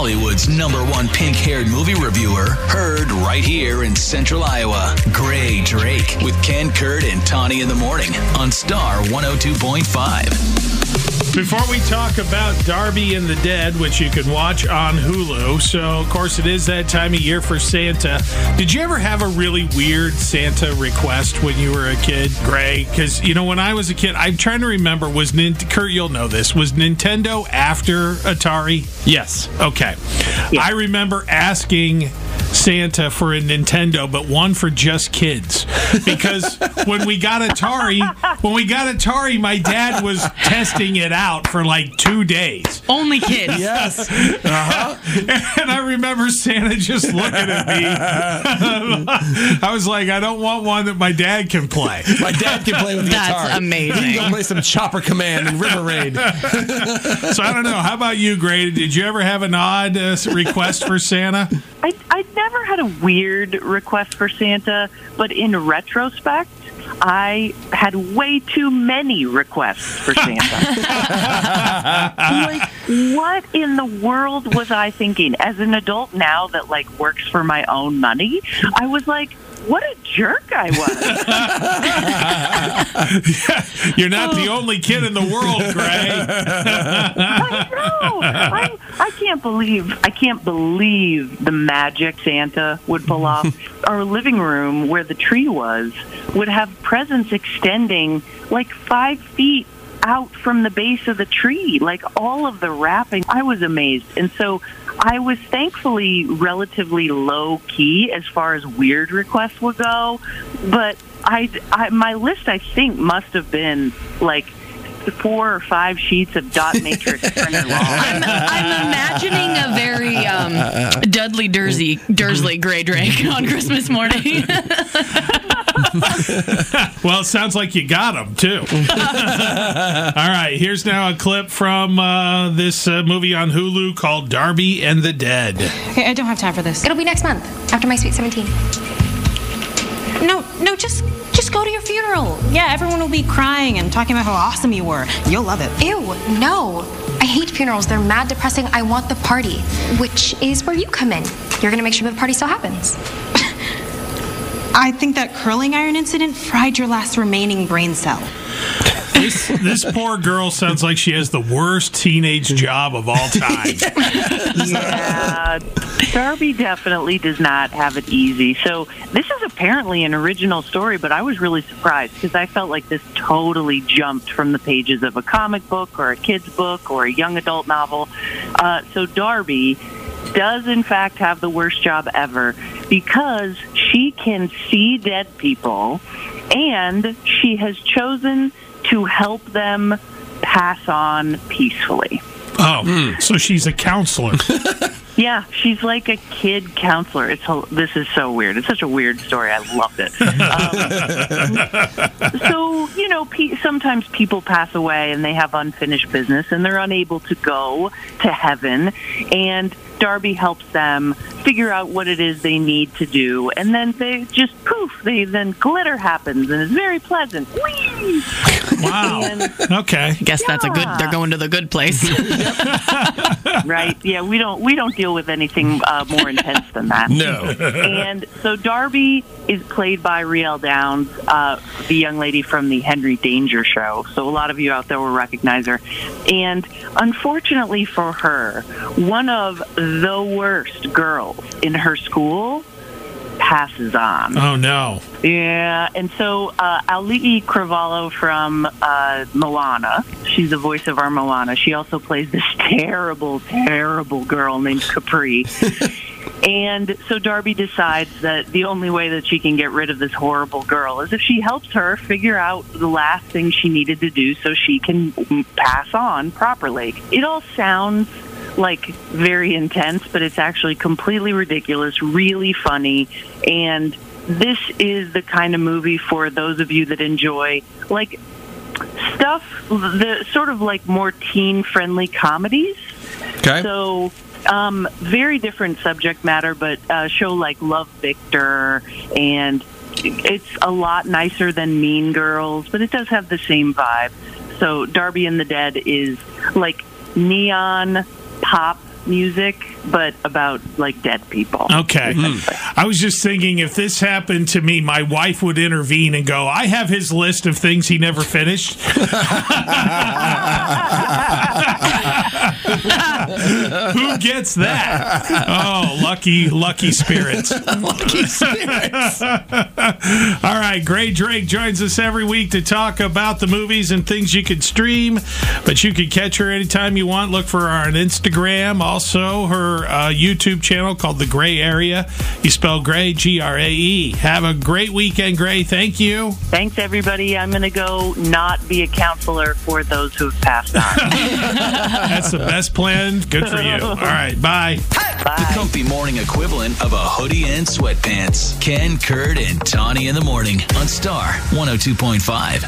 Hollywood's number one pink haired movie reviewer, heard right here in Central Iowa. Grae Drake with Ken Kurt and Tawny in the morning on Star 102.5. Before we talk about Darby and the Dead, which you can watch on Hulu, so of course it is that time of year for Santa. Did you ever have a really weird Santa request when you were a kid, Grae? Because you know, when I was a kid, I'm trying to remember. Was Nint- Kurt? You'll know this. Was Nintendo after Atari? Yes. Okay. I remember asking Santa for a Nintendo, but one for just kids. Because when we got Atari, when we got Atari, my dad was testing it out for like two days. Only kids. Yes. And I remember Santa just looking at me. I was like, I don't want one that my dad can play. My dad can play with the That's guitar. amazing. He can go play some Chopper Command and River Raid. So I don't know. How about you, Grae? Did you ever have an odd uh, request for Santa? I, I never had a weird request for Santa, but in retrospect, I had way too many requests for Santa. like, what in the world was I thinking? As an adult now that like works for my own money, I was like, what a jerk I was. You're not the oh. only kid in the world, Grae. I know. I, I can't believe I can't believe the magic Santa would pull off. Our living room where the tree was would have presents extending like five feet out from the base of the tree, like all of the wrapping. I was amazed. And so I was thankfully relatively low key as far as weird requests would go, but I, I my list I think must have been like four or five sheets of dot matrix printer long. I'm, I'm imagining a very um, Dudley Dursley, Dursley Grae Drake on Christmas morning. Well, it sounds like you got him too. All right, here's now a clip from uh, this uh, movie on Hulu called Darby and the Dead. Okay, I don't have time for this. It'll be next month after my sweet 17. No, no, just just go to your funeral. Yeah, everyone will be crying and talking about how awesome you were. You'll love it. Ew, no. I hate funerals. They're mad depressing. I want the party, which is where you come in. You're gonna make sure the party still happens. I think that curling iron incident fried your last remaining brain cell. This, this poor girl sounds like she has the worst teenage job of all time. yeah, Darby definitely does not have it easy. So this is apparently an original story, but I was really surprised because I felt like this totally jumped from the pages of a comic book or a kid's book or a young adult novel. Uh, so Darby does in fact have the worst job ever because she can see dead people and she has chosen to help them pass on peacefully. Oh, so she's a counselor. Yeah, she's like a kid counselor. It's this is so weird. It's such a weird story. I loved it. Um, so you know, pe- sometimes people pass away and they have unfinished business and they're unable to go to heaven, and Darby helps them figure out what it is they need to do, and then they just poof. They then glitter happens and it's very pleasant. Whee! Wow. And- Okay. Guess that's a good. They're going to the good place. right? Yeah, we don't we don't deal with anything uh, more intense than that. No. and so Darby is played by Riele Downs, uh, the young lady from the Henry Danger show. So a lot of you out there will recognize her. And unfortunately for her, one of the worst girls in her school passes on. Oh no. Yeah, and so uh, Auli'i Cravalho from uh, Moana, she's the voice of our Moana. She also plays this terrible, terrible girl named Capri. and so Darby decides that the only way that she can get rid of this horrible girl is if she helps her figure out the last thing she needed to do so she can pass on properly. It all sounds like very intense, but it's actually completely ridiculous, really funny, and this is the kind of movie for those of you that enjoy like stuff the sort of like more teen friendly comedies. Okay. So um, very different subject matter, but a show like Love Victor and it's a lot nicer than Mean Girls, but it does have the same vibe. So Darby and the Dead is like neon pop music, but about like dead people. Okay. I was just thinking if this happened to me, my wife would intervene and go, I have his list of things he never finished. Who gets that? Oh, lucky, lucky spirits. Lucky spirits. All right, Grae Drake joins us every week to talk about the movies and things you could stream, but you can catch her anytime you want. Look for her on Instagram, also her uh, YouTube channel called The Grae Area. You spell Grae, G R A E. Have a great weekend, Grae. Thank you. Thanks, everybody. I'm going to go not be a counselor for those who have passed on. That's the best plan. Good for you. All right, bye. The comfy morning equivalent of a hoodie and sweatpants. Ken, Kurt, and Tawny in the morning on Star 102.5.